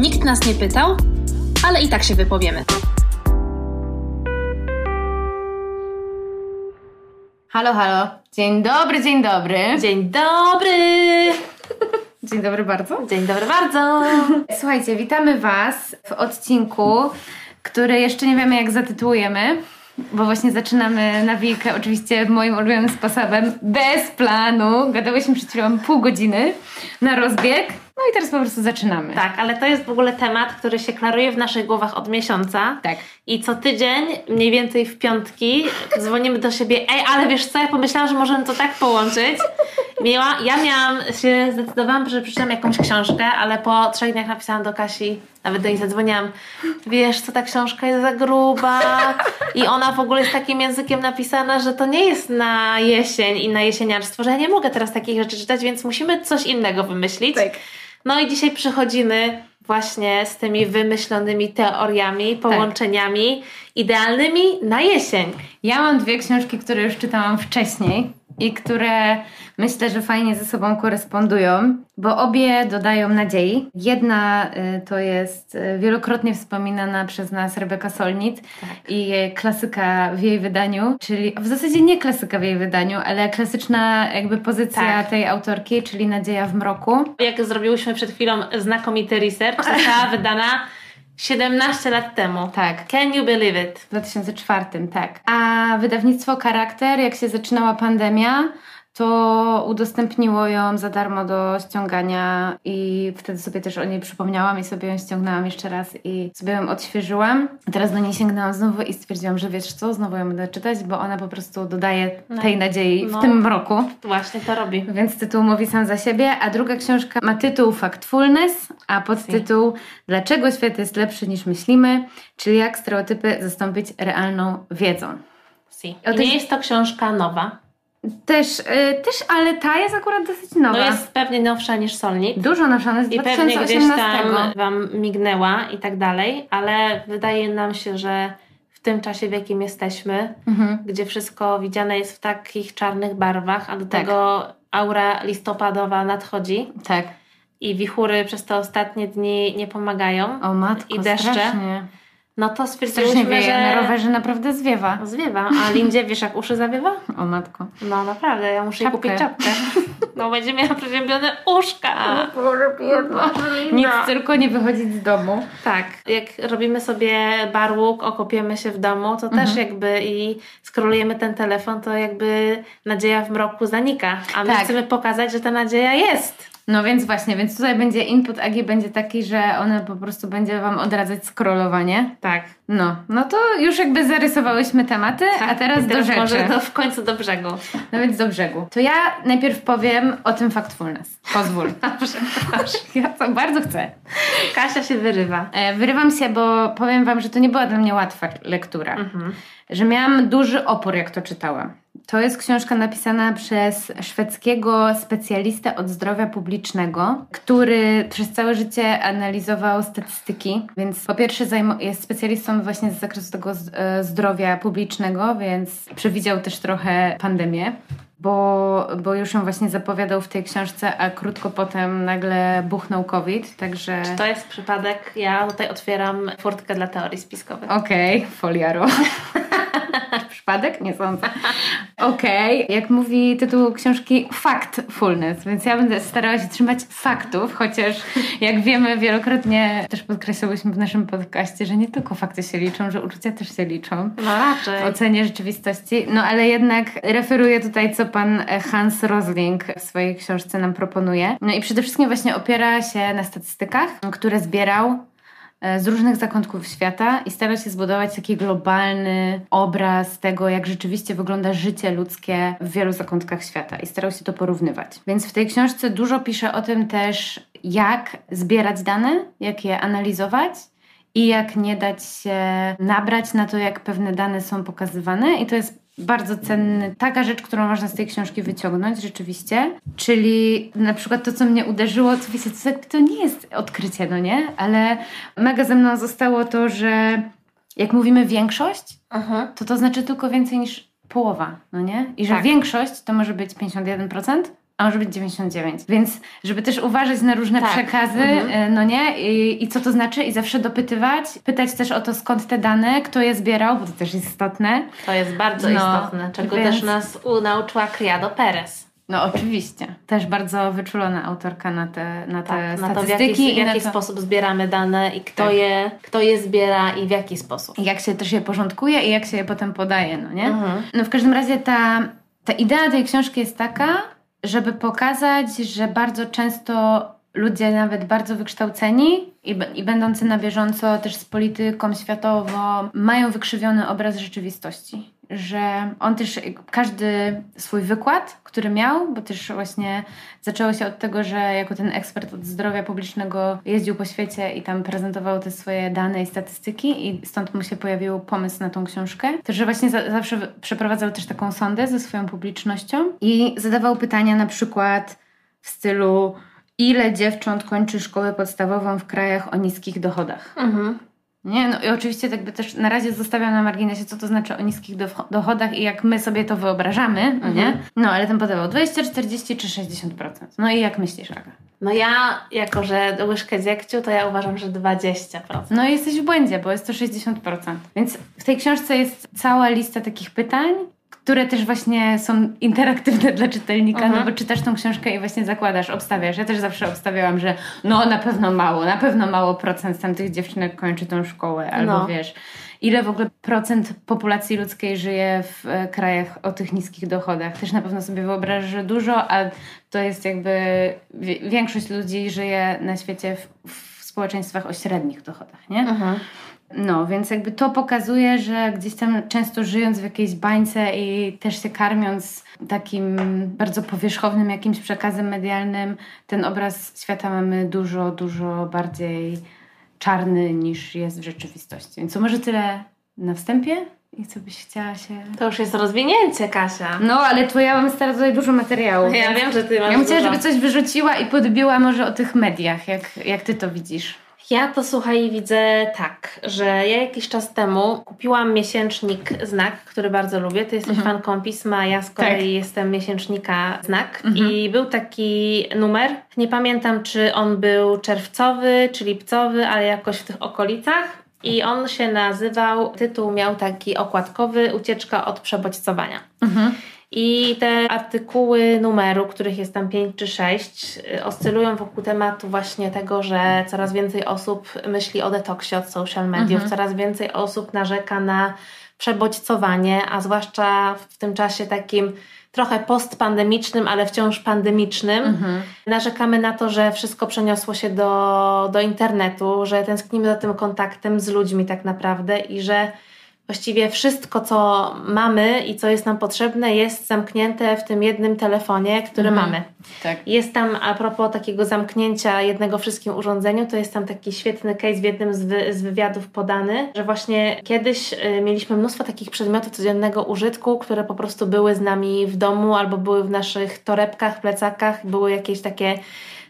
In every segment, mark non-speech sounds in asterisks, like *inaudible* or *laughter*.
Nikt nas nie pytał, ale i tak się wypowiemy. Halo, halo. Dzień dobry, dzień dobry. Dzień dobry! *laughs* Dzień dobry bardzo. Dzień dobry bardzo! *laughs* Słuchajcie, witamy Was w odcinku, który jeszcze nie wiemy jak zatytułujemy, bo właśnie zaczynamy nawijkę oczywiście moim ulubionym sposobem, bez planu. Gadałyśmy przed chwilą pół godziny na rozbieg, no i teraz po prostu zaczynamy. Tak, ale to jest w ogóle temat, który się klaruje w naszych głowach od miesiąca. Tak. I co tydzień, mniej więcej w piątki, dzwonimy do siebie, ej, ale wiesz co, ja pomyślałam, że możemy to tak połączyć. Miała, ja miałam się, zdecydowałam, że przeczytam jakąś książkę, ale po trzech dniach napisałam do Kasi, nawet do niej zadzwoniłam, wiesz co, ta książka jest za gruba i ona w ogóle jest takim językiem napisana, że to nie jest na jesień i na jesieniarstwo, że ja nie mogę teraz takich rzeczy czytać, więc musimy coś innego wymyślić. Tak. No i dzisiaj przychodzimy właśnie z tymi wymyślonymi teoriami, połączeniami idealnymi na jesień. Ja mam dwie książki, które już czytałam wcześniej i które myślę, że fajnie ze sobą korespondują, bo obie dodają nadziei. Jedna y, to jest y, wielokrotnie wspominana przez nas Rebeka Solnit i jej klasyka w jej wydaniu, czyli w zasadzie nie klasyka w jej wydaniu, ale klasyczna jakby pozycja Tak. tej autorki, czyli Nadzieja w mroku. Jak zrobiłyśmy przed chwilą znakomity research, została *laughs* wydana 17 lat temu. Tak. Can you believe it? W 2004, tak. A wydawnictwo Charakter, jak się zaczynała pandemia, to udostępniło ją za darmo do ściągania i wtedy sobie też o niej przypomniałam i sobie ją ściągnęłam jeszcze raz i sobie ją odświeżyłam. Teraz do niej sięgnęłam znowu i stwierdziłam, że wiesz co, znowu ją będę czytać, bo ona po prostu dodaje No. tej nadziei w No. tym roku. Właśnie to robi. Więc tytuł mówi sam za siebie, a druga książka ma tytuł Factfulness, a podtytuł Dlaczego świat jest lepszy niż myślimy, czyli jak stereotypy zastąpić realną wiedzą. Si. Tej- nie jest to książka nowa. Też, y, też, ale ta jest akurat dosyć nowa. No jest pewnie nowsza niż Solnit. Dużo nowsza, ona jest I pewnie 2018. gdzieś tam Wam mignęła i tak dalej, ale wydaje nam się, że w tym czasie, w jakim jesteśmy, Mhm. gdzie wszystko widziane jest w takich czarnych barwach, a do Tak. tego aura listopadowa nadchodzi Tak. i wichury przez te ostatnie dni nie pomagają, O matko, I deszcze. strasznie. No to Strasznie stwierdziłyśmy, wieje, na że rowerze naprawdę zwiewa. zwiewa. A Lindzie, wiesz jak uszy zawiewa? O matko. No naprawdę, ja muszę Czapkę. kupić czapkę. *laughs* No będzie miała przeziębione uszka. Nic tylko nie wychodzić z domu. Tak, jak robimy sobie barłuk, okopiemy się w domu, to też jakby i skrolujemy ten telefon, to jakby nadzieja w mroku zanika. A my Tak. chcemy pokazać, że ta nadzieja jest. No więc właśnie, więc tutaj będzie input Agi będzie taki, że ona po prostu będzie Wam odradzać scrollowanie. Tak. No, no to już jakby zarysowałyśmy tematy, a teraz, teraz do rzeczy. może do, w końcu do brzegu. No więc do brzegu. To ja najpierw powiem o tym factfulness. Pozwól. *laughs* Dobrze, proszę. ja to bardzo chcę. Kasia się wyrywa. E, Wyrywam się, bo powiem Wam, że to nie była dla mnie łatwa lektura. Mhm. Że miałam duży opór, jak to czytałam. To jest książka napisana przez szwedzkiego specjalistę od zdrowia publicznego, który przez całe życie analizował statystyki. Więc po pierwsze jest specjalistą właśnie z zakresu tego e, zdrowia publicznego, więc przewidział też trochę pandemię. Bo, bo już ją właśnie zapowiadał w tej książce, a krótko potem nagle buchnął COVID, także... To jest przypadek. Ja tutaj otwieram furtkę dla teorii spiskowych. Okej, foliaro. *laughs* Przypadek? Nie sądzę. *laughs* Okej, jak mówi tytuł książki Factfulness, więc ja będę starała się trzymać faktów, chociaż jak wiemy wielokrotnie też podkreślałyśmy w naszym podcaście, że nie tylko fakty się liczą, że uczucia też się liczą No raczej. w ocenie rzeczywistości. No ale jednak referuję tutaj, co pan Hans Rosling w swojej książce nam proponuje. No i przede wszystkim właśnie opiera się na statystykach, które zbierał z różnych zakątków świata i stara się zbudować taki globalny obraz tego, jak rzeczywiście wygląda życie ludzkie w wielu zakątkach świata i starał się to porównywać. Więc w tej książce dużo pisze o tym też, jak zbierać dane, jak je analizować i jak nie dać się nabrać na to, jak pewne dane są pokazywane. I to jest bardzo cenny, taka rzecz, którą można z tej książki wyciągnąć rzeczywiście, czyli na przykład to, co mnie uderzyło, to wiecie, to, to nie jest odkrycie, no nie? Ale mega ze mną zostało to, że jak mówimy większość, Mhm. to to znaczy tylko więcej niż połowa, no nie? I że Tak. większość to może być 51%, a może być 99. Więc żeby też uważać na różne Tak. przekazy, Mhm. y, no nie? I, I co to znaczy i zawsze dopytywać, pytać też o to skąd te dane, kto je zbierał, bo to też jest istotne. To jest bardzo No, istotne, czego więc- też nas nauczyła Criado Perez. No oczywiście. Też bardzo wyczulona autorka na te, na te Tak, na to w statystyki jaki, w i na jaki to, sposób zbieramy dane i kto, Tak. je, kto je zbiera i w jaki sposób. i jak się też je porządkuje i jak się je potem podaje, no nie? Mhm. No w każdym razie ta, ta idea tej książki jest taka, żeby pokazać, że bardzo często ludzie nawet bardzo wykształceni i, i będący na bieżąco też z polityką światową mają wykrzywiony obraz rzeczywistości. Że on też, każdy swój wykład, który miał, bo też właśnie zaczęło się od tego, że jako ten ekspert od zdrowia publicznego jeździł po świecie i tam prezentował te swoje dane i statystyki i stąd mu się pojawił pomysł na tą książkę. To, że właśnie za, zawsze przeprowadzał też taką sondę ze swoją publicznością i zadawał pytania na przykład w stylu ile dziewcząt kończy szkołę podstawową w krajach o niskich dochodach. Mhm. Nie, no i oczywiście tak by też na razie zostawiam na marginesie, co to znaczy o niskich do, dochodach i jak my sobie to wyobrażamy, no nie? Mhm. No, ale ten podawał 20, 40 czy 60%. No i jak myślisz, Aga? No ja, jako że łyżkę dziegciu, to ja uważam, że 20%. No jesteś w błędzie, bo jest to 60%. Więc w tej książce jest cała lista takich pytań, które też właśnie są interaktywne dla czytelnika, Mhm. no bo czytasz tą książkę i właśnie zakładasz, obstawiasz. Ja też zawsze obstawiałam, że no na pewno mało, na pewno mało procent tamtych dziewczynek kończy tą szkołę, albo No. wiesz, ile w ogóle procent populacji ludzkiej żyje w e, krajach o tych niskich dochodach. Też na pewno sobie wyobrażasz, że dużo, a to jest jakby większość ludzi żyje na świecie w, w społeczeństwach o średnich dochodach, nie? Mhm. No, więc jakby to pokazuje, że gdzieś tam często żyjąc w jakiejś bańce i też się karmiąc takim bardzo powierzchownym jakimś przekazem medialnym, ten obraz świata mamy dużo, dużo bardziej czarny niż jest w rzeczywistości. Więc to może tyle na wstępie i co byś chciała się... To już jest rozwinięcie, Kasia. No, ale to ja mam teraz tutaj dużo materiału. Ja wiem, że ty masz Ja bym chciała, żeby coś wyrzuciła i podbiła może o tych mediach, jak, jak ty to widzisz. Ja to słuchaj, widzę tak, że ja jakiś czas temu kupiłam miesięcznik Znak, który bardzo lubię. Ty jesteś Mhm. fanką pisma, ja z kolei Tak. jestem miesięcznika Znak. Mhm. I był taki numer, nie pamiętam czy on był czerwcowy czy lipcowy, ale jakoś w tych okolicach. I on się nazywał, tytuł miał taki okładkowy Ucieczka od przebodźcowania. Mhm. I te artykuły numeru, których jest tam 5 czy 6, y, oscylują wokół tematu właśnie tego, że coraz więcej osób myśli o detoksie od social mediów, Mhm. coraz więcej osób narzeka na przebodźcowanie, a zwłaszcza w tym czasie takim trochę postpandemicznym, ale wciąż pandemicznym. Mhm. Narzekamy na to, że wszystko przeniosło się do, do internetu, że tęsknimy za tym kontaktem z ludźmi tak naprawdę i że właściwie wszystko, co mamy i co jest nam potrzebne, jest zamknięte w tym jednym telefonie, który Mhm. mamy. Tak. Jest tam, a propos takiego zamknięcia jednego wszystkim urządzeniu, to jest tam taki świetny case w jednym z, wy, z wywiadów podany, że właśnie kiedyś y, mieliśmy mnóstwo takich przedmiotów codziennego użytku, które po prostu były z nami w domu albo były w naszych torebkach, plecakach, były jakieś takie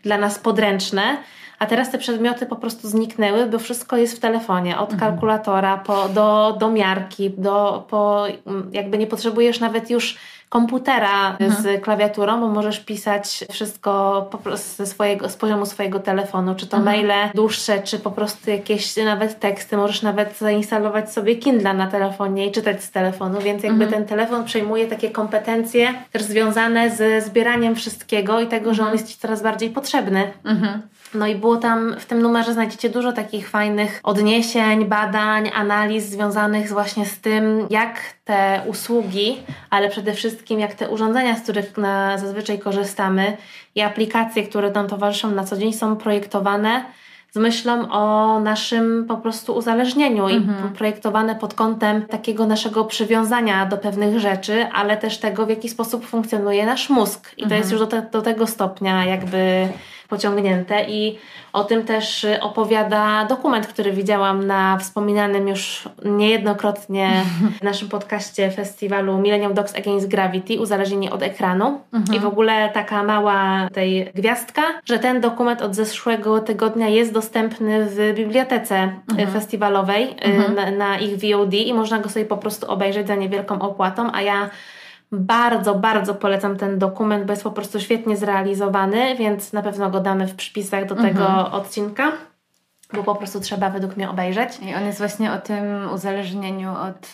dla nas podręczne. A teraz te przedmioty po prostu zniknęły, bo wszystko jest w telefonie. Od kalkulatora po, do, do miarki, do, po, mm, jakby nie potrzebujesz nawet już komputera z klawiaturą, bo możesz pisać wszystko po prostu ze swojego, z poziomu swojego telefonu, czy to maile dłuższe, czy po prostu jakieś nawet teksty. Możesz nawet zainstalować sobie Kindle na telefonie i czytać z telefonu, więc jakby ten telefon przejmuje takie kompetencje też związane ze zbieraniem wszystkiego i tego, że on jest Ci coraz bardziej potrzebny. Mhm. No i było tam, w tym numerze znajdziecie dużo takich fajnych odniesień, badań, analiz związanych właśnie z tym, jak te usługi, ale przede wszystkim jak te urządzenia, z których na, zazwyczaj korzystamy i aplikacje, które nam towarzyszą na co dzień są projektowane z myślą o naszym po prostu uzależnieniu i projektowane pod kątem takiego naszego przywiązania do pewnych rzeczy, ale też tego, w jaki sposób funkcjonuje nasz mózg. I to jest już do, te, do tego stopnia jakby pociągnięte i o tym też y, opowiada dokument, który widziałam na wspominanym już niejednokrotnie w naszym podcaście festiwalu Millennium Dogs Against Gravity, uzależnienie od ekranu. I w ogóle taka mała tej gwiazdka, że ten dokument od zeszłego tygodnia jest dostępny w bibliotece y, festiwalowej y, na, na ich VOD i można go sobie po prostu obejrzeć za niewielką opłatą, a ja Bardzo, bardzo polecam ten dokument, bo jest po prostu świetnie zrealizowany, więc na pewno go damy w przypisach do tego Mhm. odcinka, bo po prostu trzeba według mnie obejrzeć. I on jest właśnie o tym uzależnieniu od...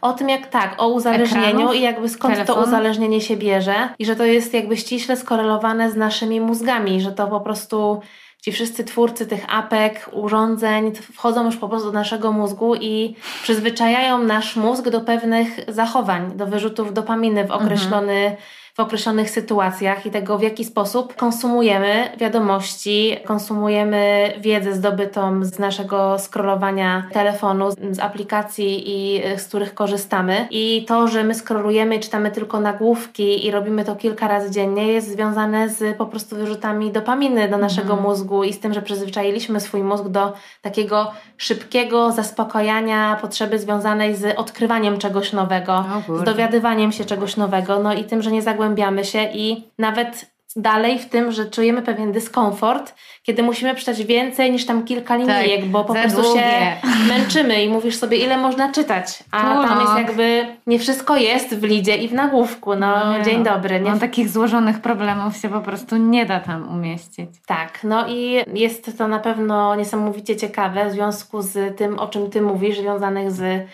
O tym jak tak, o uzależnieniu Ekranów? i jakby skąd to Telefonu? uzależnienie się bierze i że to jest jakby ściśle skorelowane z naszymi mózgami, że to po prostu ci wszyscy twórcy tych apek, urządzeń wchodzą już po prostu do naszego mózgu i przyzwyczajają nasz mózg do pewnych zachowań, do wyrzutów dopaminy w określony w określonych sytuacjach i tego, w jaki sposób konsumujemy wiadomości, konsumujemy wiedzę zdobytą z naszego scrollowania telefonu, z- aplikacji, i, y, z których korzystamy. I to, że my scrollujemy i czytamy tylko nagłówki i robimy to kilka razy dziennie, jest związane z po prostu wyrzutami dopaminy do naszego mózgu i z tym, że przyzwyczailiśmy swój mózg do takiego szybkiego zaspokajania potrzeby związanej z odkrywaniem czegoś nowego, z dowiadywaniem się czegoś nowego, no i tym, że nie zagłębiamy się i nawet dalej w tym, że czujemy pewien dyskomfort, kiedy musimy przeczytać więcej niż tam kilka linijek, bo po Tak, prostu długie. się *laughs* męczymy i mówisz sobie, ile można czytać, a tam jest rok. jakby nie wszystko jest w lidzie i w nagłówku, no, Nie dzień no. dobry. Nie? No takich złożonych problemów się po prostu nie da tam umieścić. Tak, no i jest to na pewno niesamowicie ciekawe w związku z tym, o czym Ty mówisz, związanych z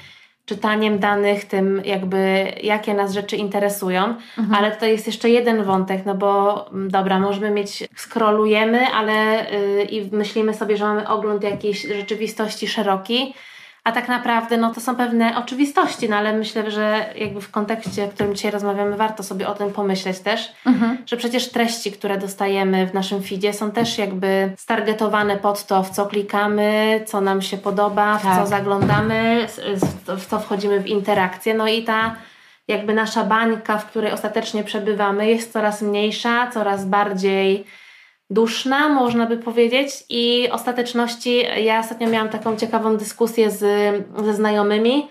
czytaniem danych, tym jakby jakie nas rzeczy interesują, ale tutaj jest jeszcze jeden wątek, no bo mm, dobra, możemy mieć, scrollujemy, ale yy, i myślimy sobie, że mamy ogląd jakiejś rzeczywistości szeroki, a tak naprawdę no to są pewne oczywistości, no ale myślę, że jakby w kontekście, o którym dzisiaj rozmawiamy, warto sobie o tym pomyśleć też, że przecież treści, które dostajemy w naszym feedzie są też jakby stargetowane pod to, w co klikamy, co nam się podoba, w Tak. co zaglądamy, w co wchodzimy w interakcję. No i ta jakby nasza bańka, w której ostatecznie przebywamy, jest coraz mniejsza, coraz bardziej duszna, można by powiedzieć. I ostateczności ja ostatnio miałam taką ciekawą dyskusję z, ze znajomymi,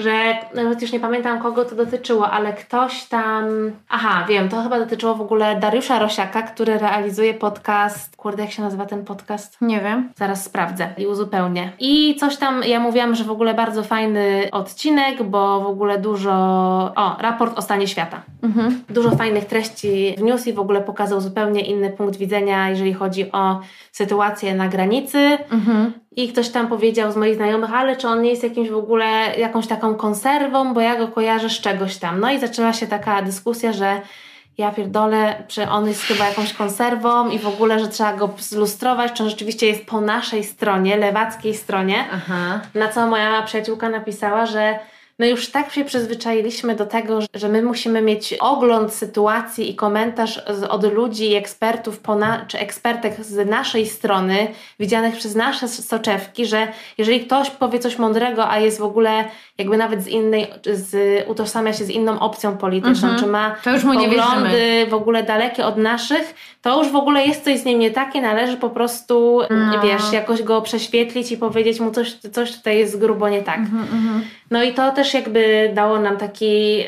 że nawet już nie pamiętam kogo to dotyczyło, ale ktoś tam. Aha, wiem, to chyba dotyczyło w ogóle Dariusza Rosiaka, który realizuje podcast. Kurde, jak się nazywa ten podcast? Nie wiem. Zaraz sprawdzę i uzupełnię. I coś tam, ja mówiłam, że w ogóle bardzo fajny odcinek, bo w ogóle dużo. O, raport o stanie świata. Mhm. Dużo fajnych treści wniósł i w ogóle pokazał zupełnie inny punkt widzenia, jeżeli chodzi o sytuację na granicy. Mhm. I ktoś tam powiedział z moich znajomych, ale czy on nie jest jakimś w ogóle jakąś taką konserwą, bo ja go kojarzę z czegoś tam. No i zaczęła się taka dyskusja, że ja pierdolę, czy on jest chyba jakąś konserwą i w ogóle, że trzeba go zlustrować, czy on rzeczywiście jest po naszej stronie, lewackiej stronie. Aha. Na co moja przyjaciółka napisała, że my już tak się przyzwyczailiśmy do tego, że my musimy mieć ogląd sytuacji i komentarz od ludzi i ekspertów czy ekspertek z naszej strony, widzianych przez nasze soczewki, że jeżeli ktoś powie coś mądrego, a jest w ogóle jakby nawet z innej, z, utożsamia się z inną opcją polityczną, Mhm. czy ma To już mu poglądy wierzymy. w ogóle dalekie od naszych, to już w ogóle jest coś z nim nie takie, należy po prostu, No. wiesz, jakoś go prześwietlić i powiedzieć mu coś, coś tutaj jest grubo nie tak. Mhm, No i to też jakby dało nam taki,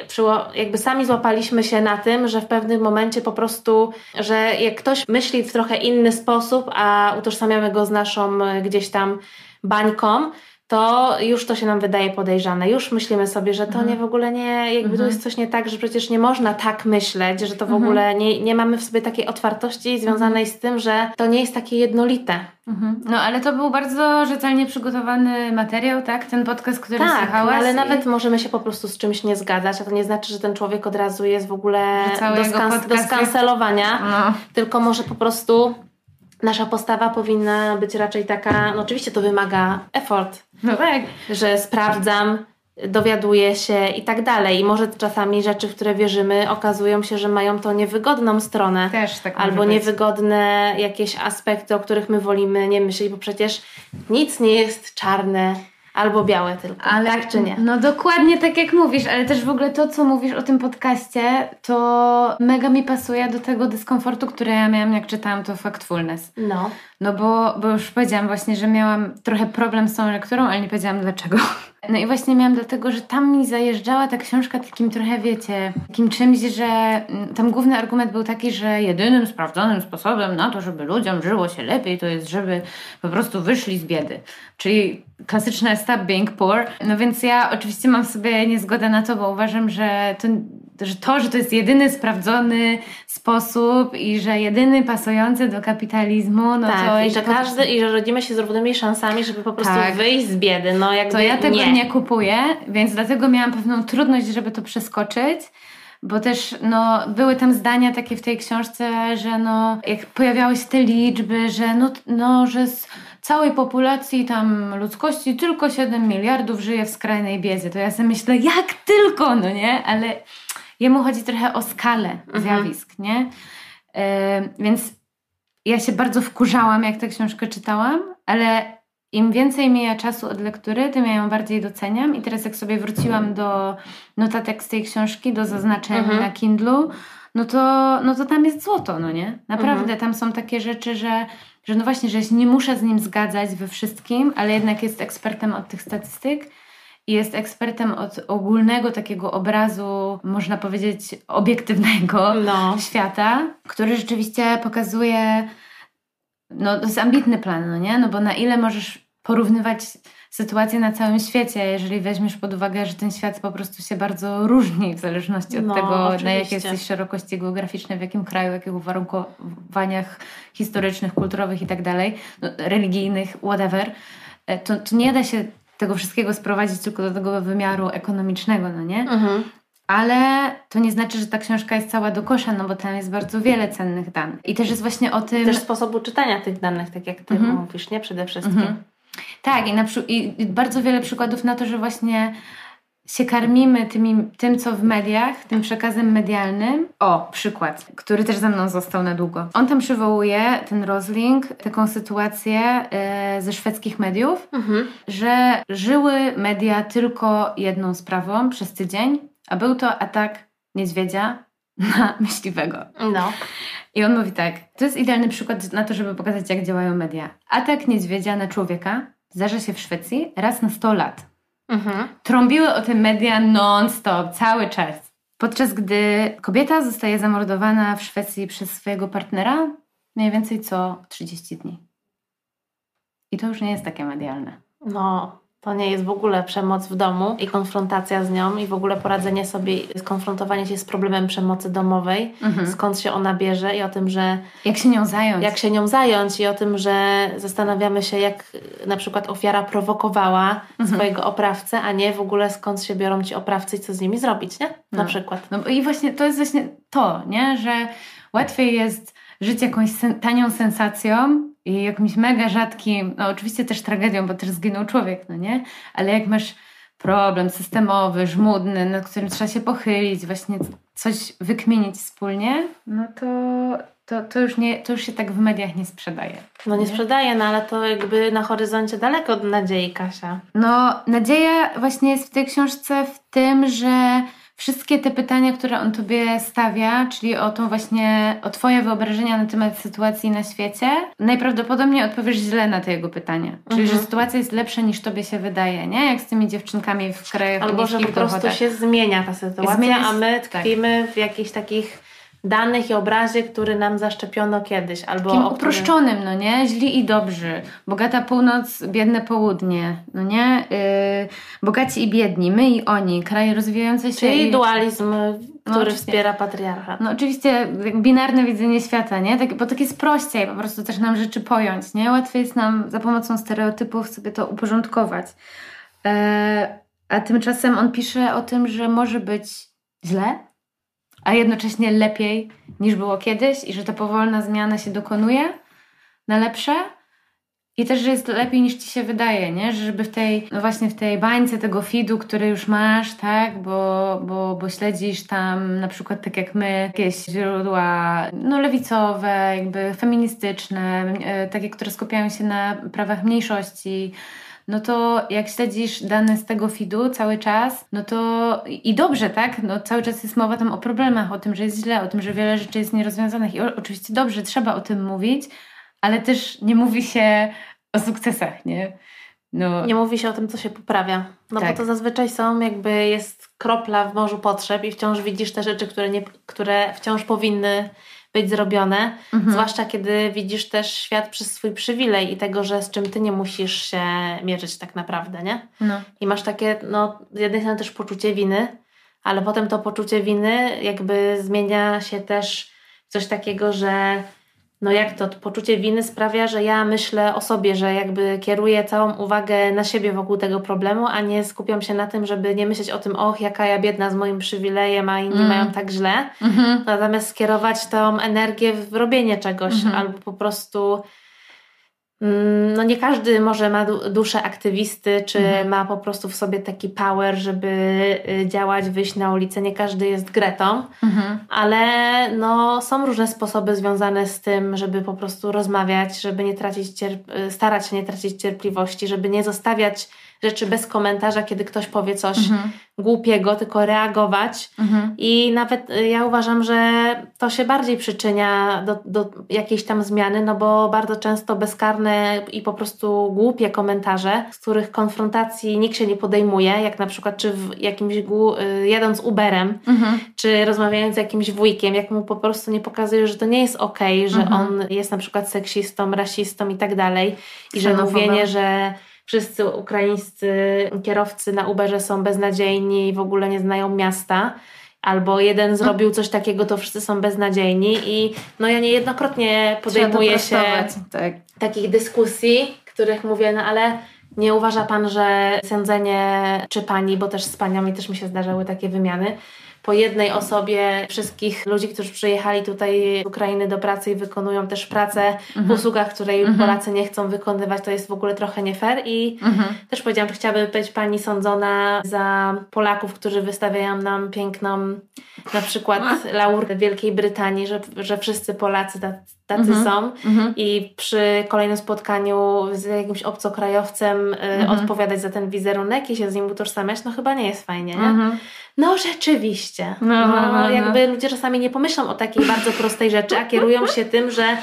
jakby sami złapaliśmy się na tym, że w pewnym momencie po prostu, że jak ktoś myśli w trochę inny sposób, a utożsamiamy go z naszą gdzieś tam bańką, to już to się nam wydaje podejrzane. Już myślimy sobie, że to nie w ogóle nie, jakby tu jest coś nie tak, że przecież nie można tak myśleć, że to w ogóle nie, nie mamy w sobie takiej otwartości związanej z tym, że to nie jest takie jednolite. Mhm. No ale to był bardzo rzetelnie przygotowany materiał, tak? Ten podcast, który Tak, słuchałaś. ale i- nawet możemy się po prostu z czymś nie zgadzać, a to nie znaczy, że ten człowiek od razu jest w ogóle do, skans- do jest- skancelowania, No. tylko może po prostu nasza postawa powinna być raczej taka, no oczywiście to wymaga effort, no tak. że sprawdzam, dowiaduję się i tak dalej. I może czasami rzeczy, w które wierzymy, okazują się, że mają to niewygodną stronę. Też tak Albo niewygodne jakieś aspekty, o których my wolimy nie myśleć, bo przecież nic nie jest czarne albo białe tylko. Ale, tak czy nie? No dokładnie tak jak mówisz, ale też w ogóle to, co mówisz o tym podcaście, to mega mi pasuje do tego dyskomfortu, który ja miałam, jak czytałam to Factfulness. No. No bo, bo już powiedziałam właśnie, że miałam trochę problem z tą lekturą, ale nie powiedziałam dlaczego. No i właśnie miałam dlatego, że tam mi zajeżdżała ta książka takim trochę, wiecie, takim czymś, że mm, tam główny argument był taki, że jedynym sprawdzonym sposobem na to, żeby ludziom żyło się lepiej, to jest, żeby po prostu wyszli z biedy. Czyli klasyczne stop being poor. No więc ja oczywiście mam sobie niezgodę na to, bo uważam, że to że to, że to jest jedyny sprawdzony sposób i że jedyny pasujący do kapitalizmu, no tak, to... i że każdy, i że rodzimy się z równymi szansami, żeby po prostu tak. wyjść z biedy, no jakby To ja tego nie. nie kupuję, więc dlatego miałam pewną trudność, żeby to przeskoczyć bo też no, były tam zdania takie w tej książce, że no, jak pojawiały się te liczby, że no, no że z całej populacji tam ludzkości tylko 7 miliardów żyje w skrajnej biedzie, to ja sobie myślę, jak tylko, no nie? Ale jemu chodzi trochę o skalę mhm. zjawisk, nie? Yy, więc ja się bardzo wkurzałam, jak tę książkę czytałam, ale im więcej mija czasu od lektury, tym ja ją bardziej doceniam. I teraz jak sobie wróciłam do notatek z tej książki, do zaznaczeń mhm. na Kindlu, no to, no to tam jest złoto, no nie? Naprawdę, mhm. tam są takie rzeczy, że, że no właśnie, że nie muszę z nim zgadzać we wszystkim, ale jednak jest ekspertem od tych statystyk i jest ekspertem od ogólnego takiego obrazu, można powiedzieć, obiektywnego no. świata, który rzeczywiście pokazuje no to jest ambitny plan, no nie? No bo na ile możesz porównywać sytuację na całym świecie, jeżeli weźmiesz pod uwagę, że ten świat po prostu się bardzo różni w zależności od no, tego, oczywiście. na jakiej jesteś szerokości geograficznej, w jakim kraju, w jakich uwarunkowaniach historycznych, kulturowych i tak dalej, no, religijnych, whatever, e, to, to nie da się tego wszystkiego sprowadzić tylko do tego wymiaru ekonomicznego, no nie? Mhm. Ale to nie znaczy, że ta książka jest cała do kosza, no bo tam jest bardzo wiele cennych danych. I też jest właśnie o tym... Też sposobu czytania tych danych, tak jak Ty mhm. mówisz, nie? Przede wszystkim. Mhm. Tak, i, na, i bardzo wiele przykładów na to, że właśnie się karmimy tymi, tym, co w mediach, tym przekazem medialnym. O, przykład, który też ze mną został na długo. On tam przywołuje, ten Rosling, taką sytuację e, ze szwedzkich mediów, mhm. że żyły media tylko jedną sprawą przez tydzień, a był to atak niedźwiedzia na *laughs* myśliwego. No. I on mówi tak, to jest idealny przykład na to, żeby pokazać, jak działają media. Atak niedźwiedzia na człowieka zdarza się w Szwecji raz na 100 lat. Mhm. Trąbiły o tym media non-stop, cały czas. Podczas gdy kobieta zostaje zamordowana w Szwecji przez swojego partnera mniej więcej co 30 dni. I to już nie jest takie medialne. No, to nie jest w ogóle przemoc w domu i konfrontacja z nią i w ogóle poradzenie sobie, skonfrontowanie się z problemem przemocy domowej, mhm. skąd się ona bierze i o tym, że... Jak się nią zająć. Jak się nią zająć i o tym, że zastanawiamy się, jak na przykład ofiara prowokowała mhm. swojego oprawcę, a nie w ogóle skąd się biorą ci oprawcy i co z nimi zrobić, nie? Na no. przykład. No i właśnie to jest właśnie to, nie? Że łatwiej jest żyć jakąś sen tanią sensacją i jakimś mega rzadkim, no oczywiście też tragedią, bo też zginął człowiek, no nie? Ale jak masz problem systemowy, żmudny, nad którym trzeba się pochylić, właśnie coś wykminić wspólnie, no to, to, to, już, nie, to już się tak w mediach nie sprzedaje. No nie, nie sprzedaje, no ale to jakby na horyzoncie daleko od nadziei, Kasia. No nadzieja właśnie jest w tej książce w tym, że wszystkie te pytania, które on tobie stawia, czyli o tą właśnie, o twoje wyobrażenia na temat sytuacji na świecie, najprawdopodobniej odpowiesz źle na te jego pytania. Czyli, mhm. że sytuacja jest lepsza niż tobie się wydaje, nie? Jak z tymi dziewczynkami w krajach Albo, że po prostu dochodach. się zmienia ta sytuacja, zmienia się, a my tkwimy tak. w jakichś takich danych i obrazie, który nam zaszczepiono kiedyś. Albo Takim uproszczonym, no nie? Źli i dobrzy. Bogata północ, biedne południe, no nie? Yy, bogaci i biedni, my i oni, kraje rozwijające się. Czyli i... dualizm, no, który no, wspiera patriarchat. No oczywiście binarne widzenie świata, nie? Tak, bo tak jest prościej po prostu też nam rzeczy pojąć, nie? Łatwiej jest nam za pomocą stereotypów sobie to uporządkować. Yy, a tymczasem on pisze o tym, że może być źle, a jednocześnie lepiej niż było kiedyś i że ta powolna zmiana się dokonuje na lepsze. I też, że jest lepiej niż ci się wydaje, nie? Że żeby w tej, no właśnie w tej bańce tego feedu, który już masz, tak? Bo, bo, bo śledzisz tam na przykład tak jak my jakieś źródła, no lewicowe, jakby feministyczne, e, takie, które skupiają się na prawach mniejszości, no to jak śledzisz dane z tego feedu cały czas, no to i dobrze, tak? No cały czas jest mowa tam o problemach, o tym, że jest źle, o tym, że wiele rzeczy jest nierozwiązanych i o, oczywiście dobrze, trzeba o tym mówić, ale też nie mówi się o sukcesach, nie? No. Nie mówi się o tym, co się poprawia. No tak. bo to zazwyczaj są jakby jest kropla w morzu potrzeb i wciąż widzisz te rzeczy, które, nie, które wciąż powinny być zrobione. Mhm. Zwłaszcza kiedy widzisz też świat przez swój przywilej i tego, że z czym ty nie musisz się mierzyć tak naprawdę, nie? No. I masz takie, no, z jednej strony też poczucie winy, ale potem to poczucie winy jakby zmienia się też w coś takiego, że no jak to, poczucie winy sprawia, że ja myślę o sobie, że jakby kieruję całą uwagę na siebie wokół tego problemu, a nie skupiam się na tym, żeby nie myśleć o tym, och, jaka ja biedna z moim przywilejem, a inni mm. mają tak źle. Mm-hmm. Natomiast skierować tą energię w robienie czegoś mm-hmm. albo po prostu Mm, no nie każdy może ma duszę aktywisty, czy mhm. ma po prostu w sobie taki power, żeby y, działać, wyjść na ulicę. Nie każdy jest Gretą, mhm. ale no, są różne sposoby związane z tym, żeby po prostu rozmawiać, żeby nie tracić starać się nie tracić cierpliwości, żeby nie zostawiać rzeczy bez komentarza, kiedy ktoś powie coś mhm. głupiego, tylko reagować. Mhm. I nawet y, ja uważam, że to się bardziej przyczynia do, do jakiejś tam zmiany, no bo bardzo często bezkarne i po prostu głupie komentarze, z których konfrontacji nikt się nie podejmuje, jak na przykład czy w jakimś y, jadąc Uberem, mhm. czy rozmawiając z jakimś wujkiem, jak mu po prostu nie pokazuje, że to nie jest okej, okay, że mhm. on jest na przykład seksistą, rasistą i tak dalej. I że mówienie, że wszyscy ukraińscy kierowcy na Uberze są beznadziejni i w ogóle nie znają miasta. Albo jeden zrobił coś takiego, to wszyscy są beznadziejni i no ja niejednokrotnie podejmuję się tak. takich dyskusji, których mówię, no ale nie uważa Pan, że sądzenie czy Pani, bo też z Paniami też mi się zdarzały takie wymiany, po jednej osobie wszystkich ludzi, którzy przyjechali tutaj z Ukrainy do pracy i wykonują też pracę mhm. w usługach, której mhm. Polacy nie chcą wykonywać, to jest w ogóle trochę nie fair i mhm. też powiedziałam, że chciałaby być Pani sądzona za Polaków, którzy wystawiają nam piękną na przykład laurkę Wielkiej Brytanii, że, że wszyscy Polacy tacy mhm. są mhm. i przy kolejnym spotkaniu z jakimś obcokrajowcem y, mhm. odpowiadać za ten wizerunek i się z nim utożsamiać, no chyba nie jest fajnie, nie? Mhm. No rzeczywiście. No, no, no, no, jakby ludzie czasami nie pomyślą o takiej bardzo prostej rzeczy, a kierują się tym, że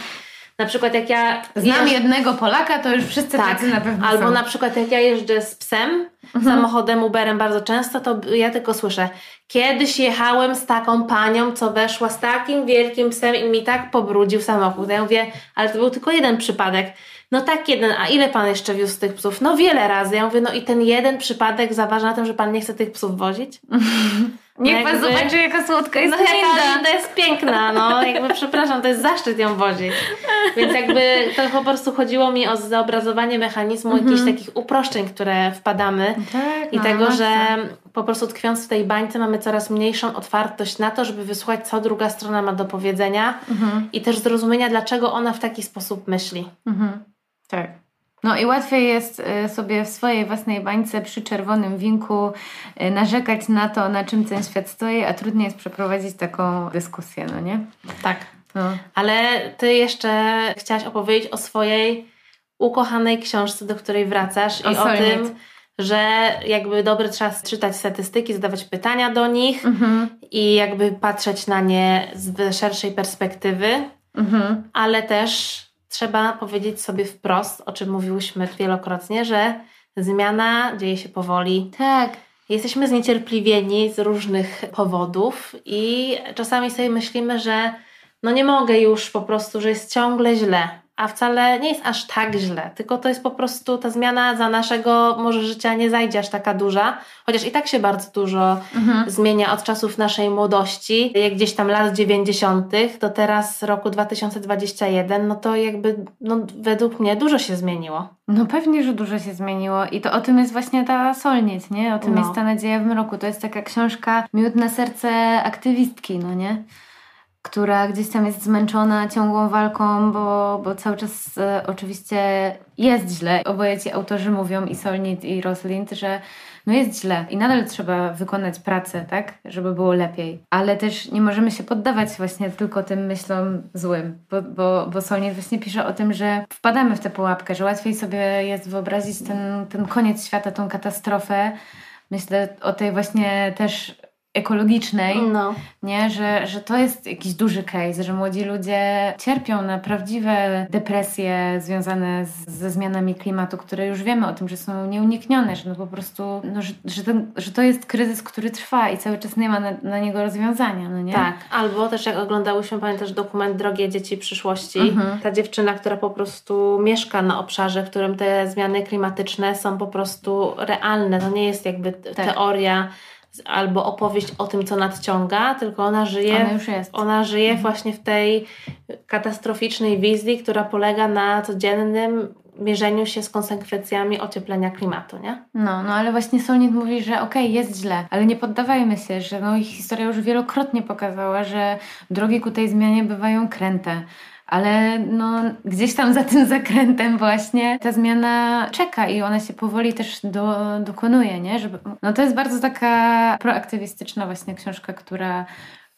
na przykład jak ja... Znam jednego Polaka, to już wszyscy tak, tacy na pewno Albo są. na przykład jak ja jeżdżę z psem, mhm. samochodem, Uberem bardzo często, to ja tylko słyszę kiedyś jechałem z taką panią, co weszła z takim wielkim psem i mi tak pobrudził samochód. Ja mówię, ale to był tylko jeden przypadek. No tak jeden, a ile pan jeszcze wiózł tych psów? No wiele razy. Ja mówię, no i ten jeden przypadek zaważa na tym, że pan nie chce tych psów wozić? *laughs* Niech pan zobaczy, jaka słodka jest no, Linda. Linda jest piękna, no jakby przepraszam, to jest zaszczyt ją wozić. Więc jakby to po prostu chodziło mi o zobrazowanie mechanizmu mhm. jakichś takich uproszczeń, które wpadamy tak, i no, tego, że po prostu tkwiąc w tej bańce mamy coraz mniejszą otwartość na to, żeby wysłuchać, co druga strona ma do powiedzenia mhm. i też zrozumienia, dlaczego ona w taki sposób myśli. Mhm. Tak. No i łatwiej jest y, sobie w swojej własnej bańce przy czerwonym winku y, narzekać na to, na czym ten świat stoi, a trudniej jest przeprowadzić taką dyskusję, no nie? Tak. No. Ale ty jeszcze chciałaś opowiedzieć o swojej ukochanej książce, do której wracasz o i o tym, że jakby dobrze trzeba czytać statystyki, zadawać pytania do nich mhm. i jakby patrzeć na nie z szerszej perspektywy, mhm. ale też trzeba powiedzieć sobie wprost, o czym mówiłyśmy wielokrotnie, że zmiana dzieje się powoli. Tak. Jesteśmy zniecierpliwieni z różnych powodów i czasami sobie myślimy, że no nie mogę już po prostu, że jest ciągle źle a wcale nie jest aż tak źle, tylko to jest po prostu ta zmiana za naszego może życia nie zajdzie aż taka duża, chociaż i tak się bardzo dużo mhm. zmienia od czasów naszej młodości, jak gdzieś tam lat 90. do teraz roku 2021, no to jakby no, według mnie dużo się zmieniło. No pewnie, że dużo się zmieniło i to o tym jest właśnie ta Solnic, nie? O tym no. jest ta nadzieja w mroku. To jest taka książka miód na serce aktywistki, no nie? Która gdzieś tam jest zmęczona ciągłą walką, bo, bo cały czas e, oczywiście jest źle. Oboje ci autorzy mówią, i Solnit, i Roslind, że no jest źle i nadal trzeba wykonać pracę, tak, żeby było lepiej. Ale też nie możemy się poddawać właśnie tylko tym myślom złym, bo, bo, bo Solnit właśnie pisze o tym, że wpadamy w tę pułapkę, że łatwiej sobie jest wyobrazić ten, ten koniec świata, tą katastrofę. Myślę o tej właśnie też ekologicznej, no. nie? Że, że to jest jakiś duży case, że młodzi ludzie cierpią na prawdziwe depresje związane z, ze zmianami klimatu, które już wiemy o tym, że są nieuniknione, że no po prostu, no, że, że, ten, że to jest kryzys, który trwa i cały czas nie ma na, na, niego rozwiązania, no nie? Tak, albo też jak oglądałyśmy, pamiętasz dokument Drogie Dzieci Przyszłości, mhm. ta dziewczyna, która po prostu mieszka na obszarze, w którym te zmiany klimatyczne są po prostu realne, to nie jest jakby tak. teoria albo opowieść o tym, co nadciąga, tylko ona żyje, Ona już jest. ona żyje właśnie w tej katastroficznej wizji, która polega na codziennym mierzeniu się z konsekwencjami ocieplenia klimatu, nie? No, no ale właśnie Solnit mówi, że okej, jest źle, ale nie poddawajmy się, że no ich historia już wielokrotnie pokazała, że drogi ku tej zmianie bywają kręte. Ale no, gdzieś tam za tym *laughs* zakrętem właśnie ta zmiana czeka i ona się powoli też do, dokonuje, nie? Żeby, no to jest bardzo taka proaktywistyczna właśnie książka, która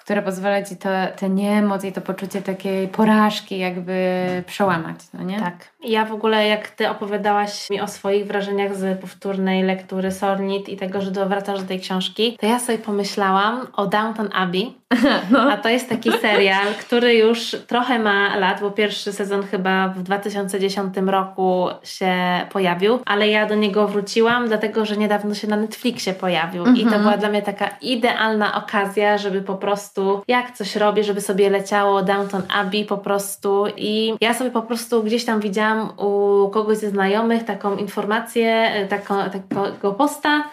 która pozwala ci to, tę niemoc i to poczucie takiej porażki jakby przełamać, no nie? Tak. Ja w ogóle, jak ty opowiadałaś mi o swoich wrażeniach z powtórnej lektury Sornit i tego, że wracasz do tej książki, to ja sobie pomyślałam o Downton Abbey. *laughs* No. A to jest taki serial, który już trochę ma lat, bo pierwszy sezon chyba w 2010 roku się pojawił, ale ja do niego wróciłam, dlatego że niedawno się na Netflixie pojawił. I to mhm. była dla mnie taka idealna okazja, żeby po prostu, jak coś robię, żeby sobie leciało Downton Abbey po prostu. I ja sobie po prostu gdzieś tam widziałam, widziałam u kogoś ze znajomych taką informację, e, taką, takiego posta,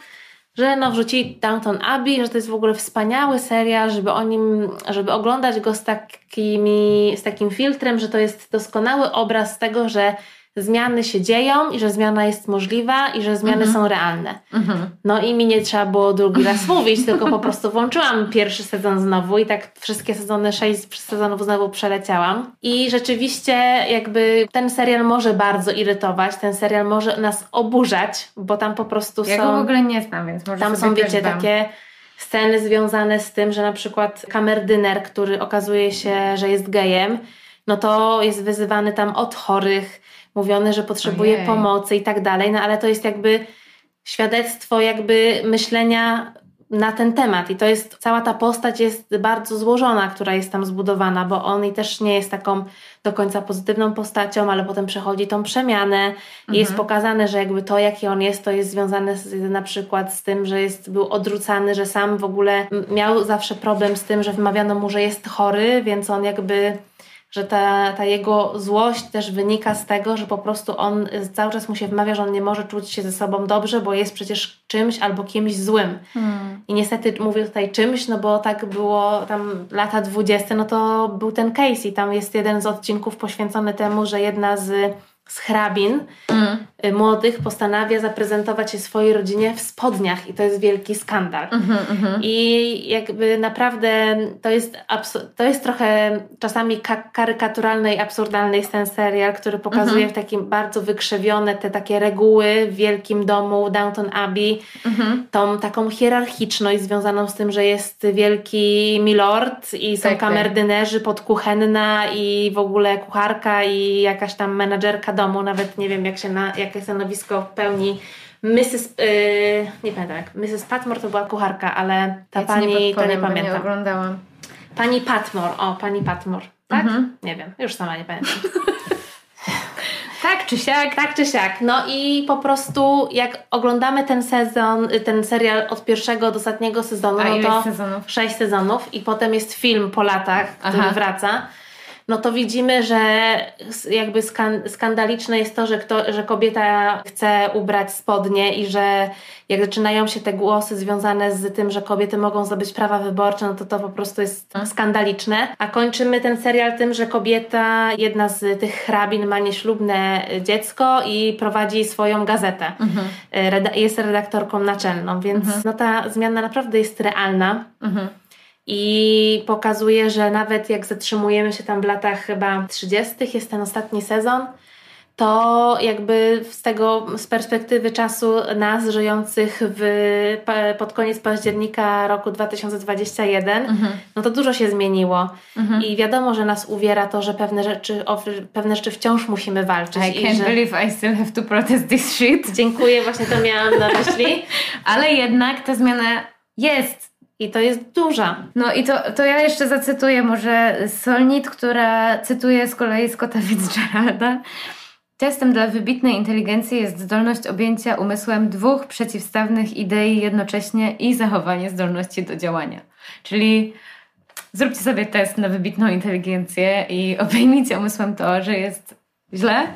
że no wrzucili Downton Abbey, że to jest w ogóle wspaniały serial, żeby o nim, żeby oglądać go z, takimi, z takim filtrem, że to jest doskonały obraz tego, że zmiany się dzieją i że zmiana jest możliwa i że zmiany mhm. są realne. Mhm. No i mi nie trzeba było drugi raz *laughs* mówić, tylko po prostu włączyłam pierwszy sezon znowu i tak wszystkie sezony, sześć sezonów znowu przeleciałam. I rzeczywiście jakby ten serial może bardzo irytować, ten serial może nas oburzać, bo tam po prostu ja są... Ja go w ogóle nie znam, więc może Tam są, wiecie, takie sceny związane z tym, że na przykład kamerdyner, który okazuje się, że jest gejem, no to jest wyzywany tam od chorych, mówione, że potrzebuje Ojej. pomocy i tak dalej, no ale to jest jakby świadectwo jakby myślenia na ten temat i to jest, cała ta postać jest bardzo złożona, która jest tam zbudowana, bo on i też nie jest taką do końca pozytywną postacią, ale potem przechodzi tą przemianę mhm. i jest mhm. pokazane, że jakby to, jaki on jest, to jest związane z, na przykład z tym, że jest, był odrzucany, że sam w ogóle miał zawsze problem z tym, że wymawiano mu, że jest chory, więc on jakby że ta, ta jego złość też wynika z tego, że po prostu on cały czas mu się wmawia, że on nie może czuć się ze sobą dobrze, bo jest przecież czymś albo kimś złym. Hmm. I niestety mówię tutaj czymś, no bo tak było tam lata dwudzieste, no to był ten case i tam jest jeden z odcinków poświęcony temu, że jedna z z hrabin mm. Młodych postanawia zaprezentować się swojej rodzinie w spodniach i to jest wielki skandal. Mm -hmm. I jakby naprawdę to jest, to jest trochę czasami ka karykaturalny i absurdalny jest ten serial, który pokazuje -hmm. w takim bardzo wykrzewione te takie reguły w wielkim domu Downton Abbey, mhm. tą taką hierarchiczność związaną z tym, że jest wielki milord i są tak, tak. kamerdynerzy, podkuchenna i w ogóle kucharka i jakaś tam menadżerka domu, nawet nie wiem jak się na, jakie stanowisko pełni Mrs. Yy, nie pamiętam jak, Mrs. Patmore to była kucharka, ale ta ja pani nie to nie pamiętam. Nie oglądałam. Pani Patmore, o pani Patmore, tak? Mhm. Nie wiem, już sama nie pamiętam. *laughs* Tak czy siak. Tak czy siak. No i po prostu jak oglądamy ten sezon, ten serial od pierwszego do ostatniego sezonu, A no to sezonów? sześć sezonów i potem jest film po latach, który Aha. wraca no to widzimy, że jakby skandaliczne jest to, że, kto, że kobieta chce ubrać spodnie i że jak zaczynają się te głosy związane z tym, że kobiety mogą zdobyć prawa wyborcze, no to to po prostu jest mhm. skandaliczne. A kończymy ten serial tym, że kobieta, jedna z tych hrabin ma nieślubne dziecko i prowadzi swoją gazetę. Mhm. Jest redaktorką naczelną, więc mhm. no ta zmiana naprawdę jest realna. Mhm i pokazuje, że nawet jak zatrzymujemy się tam w latach chyba 30., jest ten ostatni sezon, to jakby z tego, z perspektywy czasu nas żyjących w, pod koniec października roku 2021, mhm. no to dużo się zmieniło. Mhm. I wiadomo, że nas uwiera to, że pewne rzeczy, o, pewne rzeczy wciąż musimy walczyć. I can't że... believe I still have to protest this shit. Dziękuję, właśnie to miałam na myśli. *laughs* Ale jednak ta zmiana jest i to jest duża. No i to, to ja jeszcze zacytuję może Solnit, która cytuje z kolei Scotta Fitzgeralda. Testem dla wybitnej inteligencji jest zdolność objęcia umysłem dwóch przeciwstawnych idei jednocześnie i zachowanie zdolności do działania. Czyli zróbcie sobie test na wybitną inteligencję i obejmijcie umysłem to, że jest źle,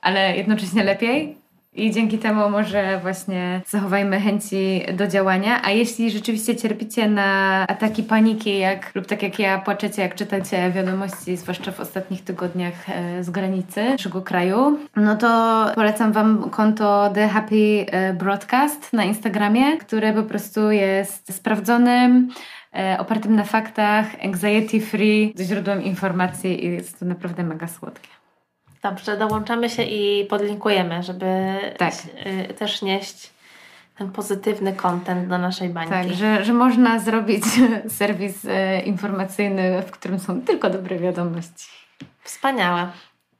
ale jednocześnie lepiej I dzięki temu może właśnie zachowajmy chęci do działania. A jeśli rzeczywiście cierpicie na ataki paniki, jak, lub tak jak ja płaczecie, jak czytacie wiadomości, zwłaszcza w ostatnich tygodniach e, z granicy naszego kraju, no to polecam Wam konto The Happy e, Broadcast na Instagramie, które po prostu jest sprawdzonym, e, opartym na faktach, anxiety free, źródłem informacji i jest to naprawdę mega słodkie. Dobrze, dołączamy się i podlinkujemy, żeby Tak. y, też nieść ten pozytywny content do naszej bańki. Tak, że, że można zrobić *laughs* serwis e, informacyjny, w którym są tylko dobre wiadomości. Wspaniałe.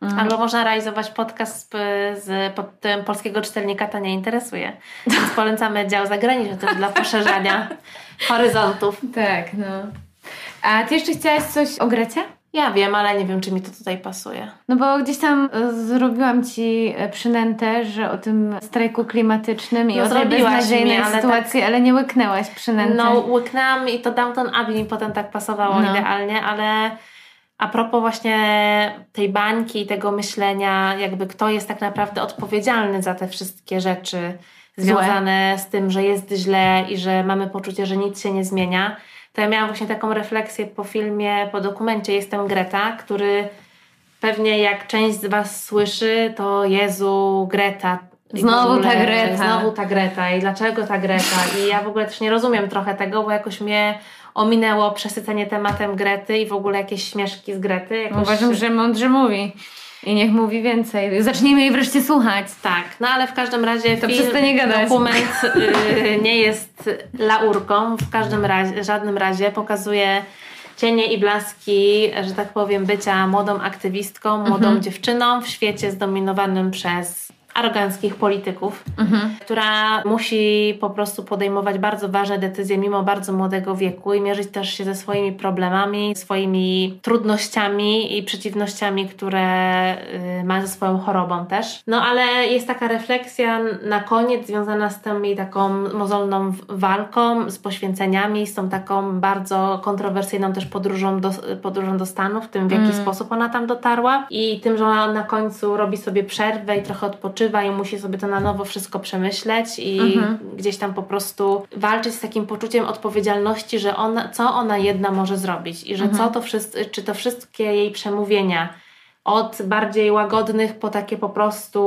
Mhm. Albo można realizować podcast z, z pod tym polskiego czytelnika to nie interesuje. *laughs* Więc polecamy dział zagraniczny też dla poszerzania horyzontów. Tak, no. A ty jeszcze chciałaś coś o Grecie? Ja wiem, ale nie wiem, czy mi to tutaj pasuje. No bo gdzieś tam e, zrobiłam ci e, przynętę, że o tym strajku klimatycznym i No o tej beznadziejnej mi, ale sytuacji, ale nie łyknęłaś przynęty. No, łyknęłam i to Downton Abbey mi potem tak pasowało No. idealnie, ale a propos właśnie tej bańki i tego myślenia, jakby kto jest tak naprawdę odpowiedzialny za te wszystkie rzeczy związane z tym, że jest źle i że mamy poczucie, że nic się nie zmienia, to ja miałam właśnie taką refleksję po filmie, po dokumencie Jestem Greta, który pewnie jak część z Was słyszy, to Jezu, Greta. Znowu ogóle- ta Greta. Znowu ta Greta i dlaczego ta Greta? I ja w ogóle też nie rozumiem trochę tego, bo jakoś mnie ominęło przesycenie tematem Grety i w ogóle jakieś śmieszki z Grety. Jakoś... Uważam, że mądrze mówi. I niech mówi więcej. Zacznijmy jej wreszcie słuchać. Tak, no ale w każdym razie To film, przestanie gadać. dokument y, nie jest laurką, w każdym razie, żadnym razie pokazuje cienie i blaski, że tak powiem, bycia młodą aktywistką, młodą Mhm. dziewczyną w świecie zdominowanym przez aroganckich polityków, Mhm. która musi po prostu podejmować bardzo ważne decyzje mimo bardzo młodego wieku i mierzyć też się ze swoimi problemami, swoimi trudnościami i przeciwnościami, które y, ma ze swoją chorobą też. No ale jest taka refleksja na koniec związana z tą jej taką mozolną walką, z poświęceniami, z tą taką bardzo kontrowersyjną też podróżą do, podróżą do Stanów, w tym w jaki Mm. sposób ona tam dotarła i tym, że ona na końcu robi sobie przerwę i trochę odpoczywa i musi sobie to na nowo wszystko przemyśleć i Mhm. gdzieś tam po prostu walczyć z takim poczuciem odpowiedzialności, że ona, co ona jedna może zrobić i że Mhm. co to wszystko, czy to wszystkie jej przemówienia od bardziej łagodnych po takie po prostu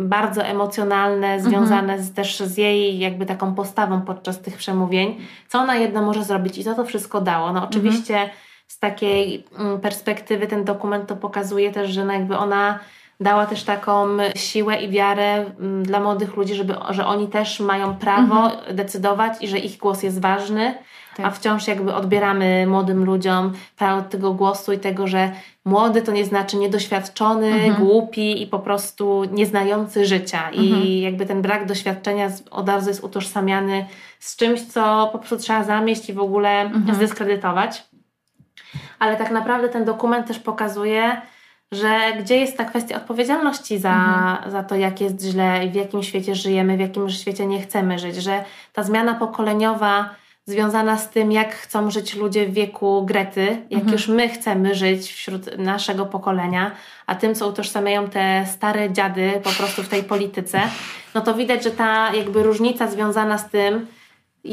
bardzo emocjonalne, związane z, też z jej jakby taką postawą podczas tych przemówień, co ona jedna może zrobić i co to wszystko dało. No oczywiście z takiej mm, perspektywy ten dokument to pokazuje też, że no jakby ona dała też taką siłę i wiarę mm, dla młodych ludzi, żeby, że oni też mają prawo decydować i że ich głos jest ważny, Tak. a wciąż jakby odbieramy młodym ludziom prawo tego głosu i tego, że młody to nie znaczy niedoświadczony, głupi i po prostu nieznający życia. I jakby ten brak doświadczenia od razu jest utożsamiany z czymś, co po prostu trzeba zamieść i w ogóle zdyskredytować. Ale tak naprawdę ten dokument też pokazuje, że gdzie jest ta kwestia odpowiedzialności za, za to, jak jest źle i w jakim świecie żyjemy, w jakim świecie nie chcemy żyć, że ta zmiana pokoleniowa związana z tym, jak chcą żyć ludzie w wieku Grety, jak już my chcemy żyć wśród naszego pokolenia, a tym, co utożsamiają te stare dziady po prostu w tej polityce, no to widać, że ta jakby różnica związana z tym,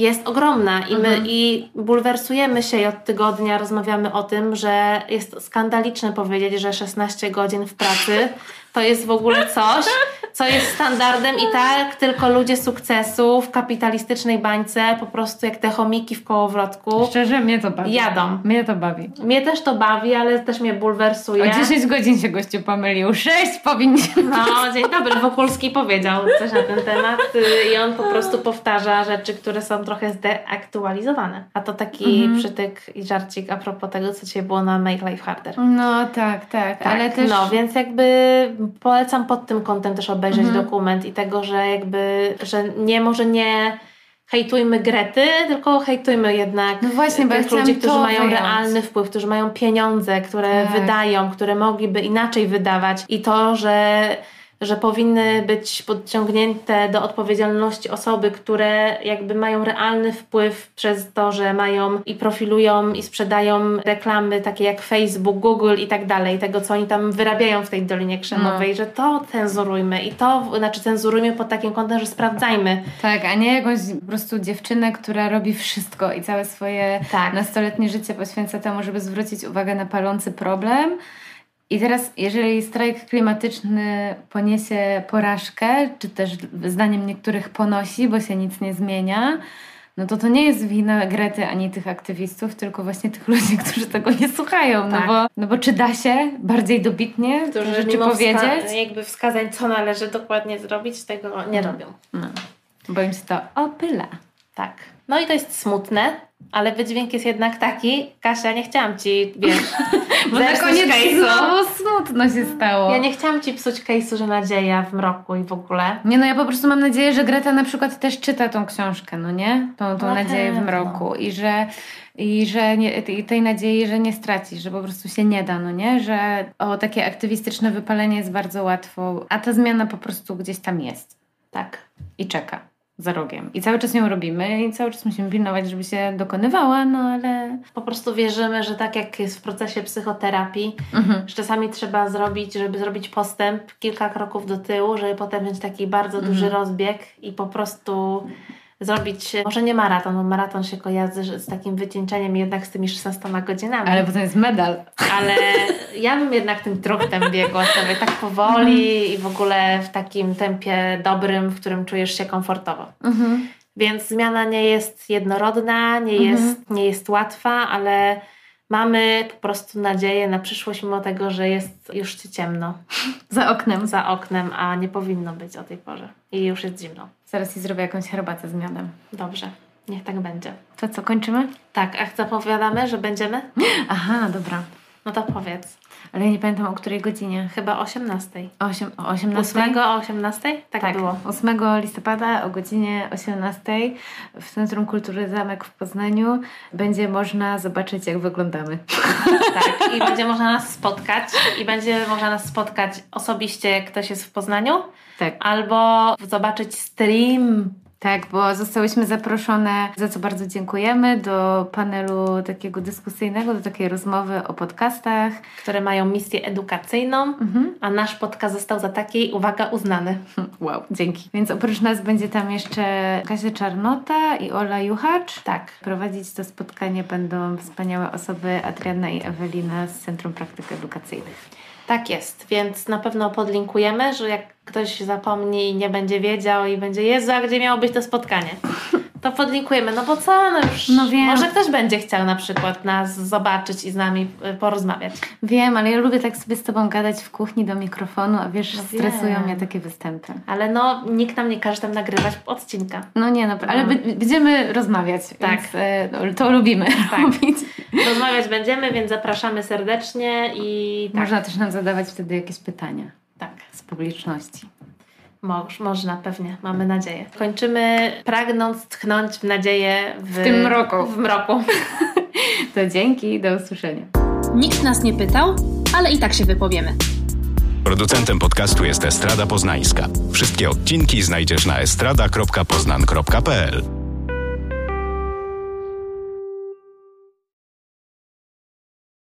jest ogromna i my i bulwersujemy się i od tygodnia rozmawiamy o tym, że jest skandaliczne powiedzieć, że 16 godzin w pracy *laughs* to jest w ogóle coś, co jest standardem i tak tylko ludzie sukcesu w kapitalistycznej bańce po prostu jak te chomiki w kołowrotku. Szczerze, mnie to bawi. Jadą. Mnie to bawi. Mnie też to bawi, ale też mnie bulwersuje. O 10 godzin się gościu pomylił. 6 powinien. No, dzień dobry. Wokulski powiedział coś na ten temat y, i on po prostu powtarza rzeczy, które są trochę zdeaktualizowane. A to taki przytyk i żarcik a propos tego, co dzisiaj było na Make Life Harder. No tak, tak, Tak, ale też... No, więc jakby polecam pod tym kątem też obejrzeć dokument i tego, że jakby, że nie może nie hejtujmy Grety, tylko hejtujmy jednak No właśnie, tych ludzi, którzy mają wyjąć. realny wpływ, którzy mają pieniądze, które Tak. wydają, które mogliby inaczej wydawać i to, że że powinny być podciągnięte do odpowiedzialności osoby, które jakby mają realny wpływ przez to, że mają i profilują i sprzedają reklamy takie jak Facebook, Google i tak dalej, tego co oni tam wyrabiają w tej Dolinie Krzemowej, no. że to cenzurujmy i to, znaczy cenzurujmy pod takim kątem, że sprawdzajmy. Tak, a nie jakąś po prostu dziewczynę, która robi wszystko i całe swoje tak. nastoletnie życie poświęca temu, żeby zwrócić uwagę na palący problem, i teraz, jeżeli strajk klimatyczny poniesie porażkę, czy też zdaniem niektórych ponosi, bo się nic nie zmienia, no to to nie jest wina Grety ani tych aktywistów, tylko właśnie tych ludzi, *laughs* którzy tego nie słuchają. No tak. No, bo, no bo czy da się bardziej dobitnie którzy rzeczy powiedzieć? Wska- jakby wskazań, co należy dokładnie zrobić, tego nie no. robią. No. Bo im się to opyla. Tak. No i to jest smutne, ale wydźwięk jest jednak taki, Kasia, nie chciałam ci, wiesz, *laughs* bo na koniec znowu smutno się stało. Ja nie chciałam ci psuć case'u, że nadzieja w mroku i w ogóle. Nie no, ja po prostu mam nadzieję, że Greta na przykład też czyta tą książkę, no nie? Tą, tą nadzieję w mroku i że i że nie, tej nadziei, że nie straci, że po prostu się nie da, no nie? Że o takie aktywistyczne wypalenie jest bardzo łatwo, a ta zmiana po prostu gdzieś tam jest. Tak. I czeka za rogiem. I cały czas ją robimy i cały czas musimy pilnować, żeby się dokonywała, no ale... Po prostu wierzymy, że tak jak jest w procesie psychoterapii, mhm. że czasami trzeba zrobić, żeby zrobić postęp, kilka kroków do tyłu, żeby potem mieć taki bardzo duży mhm. rozbieg i po prostu zrobić, może nie maraton, bo maraton się kojarzy z takim wycieńczeniem jednak z tymi 16 godzinami. Ale potem jest medal. Ale ja bym jednak tym truchtem biegła sobie tak powoli i w ogóle w takim tempie dobrym, w którym czujesz się komfortowo. Mhm. Więc zmiana nie jest jednorodna, nie, mhm. jest, nie jest łatwa, ale mamy po prostu nadzieję na przyszłość, mimo tego, że jest już ciemno. *laughs* Za oknem. Za oknem, a nie powinno być o tej porze. I już jest zimno. Zaraz ci zrobię jakąś herbatę z miodem. Dobrze, niech tak będzie. To co, kończymy? Tak, a zapowiadamy, że będziemy? *laughs* Aha, dobra. No to powiedz. Ale ja nie pamiętam o której godzinie. Chyba o 18. O, 8, o 18? 8 o 18? Tak, tak było. 8 listopada o godzinie 18 w Centrum Kultury Zamek w Poznaniu będzie można zobaczyć, jak wyglądamy. *laughs* Tak, i będzie można nas spotkać. I będzie można nas spotkać osobiście, jak ktoś jest w Poznaniu. Tak. Albo zobaczyć stream tak, bo zostałyśmy zaproszone, za co bardzo dziękujemy, do panelu takiego dyskusyjnego, do takiej rozmowy o podcastach. Które mają misję edukacyjną, mhm. a nasz podcast został za taki, uwaga, uznany. *laughs* Wow, dzięki. Więc oprócz nas będzie tam jeszcze Kasia Czarnota i Ola Juchacz. Tak. Prowadzić to spotkanie będą wspaniałe osoby Adriana i Ewelina z Centrum Praktyk Edukacyjnych. Tak jest, więc na pewno podlinkujemy, że jak ktoś zapomni i nie będzie wiedział i będzie Jezu, a gdzie miało być to spotkanie? To podlinkujemy, no bo co, no już no wiem. może ktoś będzie chciał na przykład nas zobaczyć i z nami y, porozmawiać. Wiem, ale ja lubię tak sobie z Tobą gadać w kuchni do mikrofonu, a wiesz, no stresują wiem. mnie takie występy. Ale no, nikt nam nie każe tam nagrywać odcinka. No nie, no, ale będziemy rozmawiać, tak. Więc, e, to lubimy tak. robić. Rozmawiać będziemy, więc zapraszamy serdecznie i tak. Można też nam zadawać wtedy jakieś pytania. Tak. Z publiczności. Moż, można, pewnie, mamy nadzieję. Kończymy pragnąc tchnąć w nadzieję w, w tym roku. W mroku. *laughs* to dzięki, do usłyszenia. Nikt nas nie pytał, ale i tak się wypowiemy. Producentem podcastu jest Estrada Poznańska. Wszystkie odcinki znajdziesz na estrada.poznan.pl.